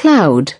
cloud.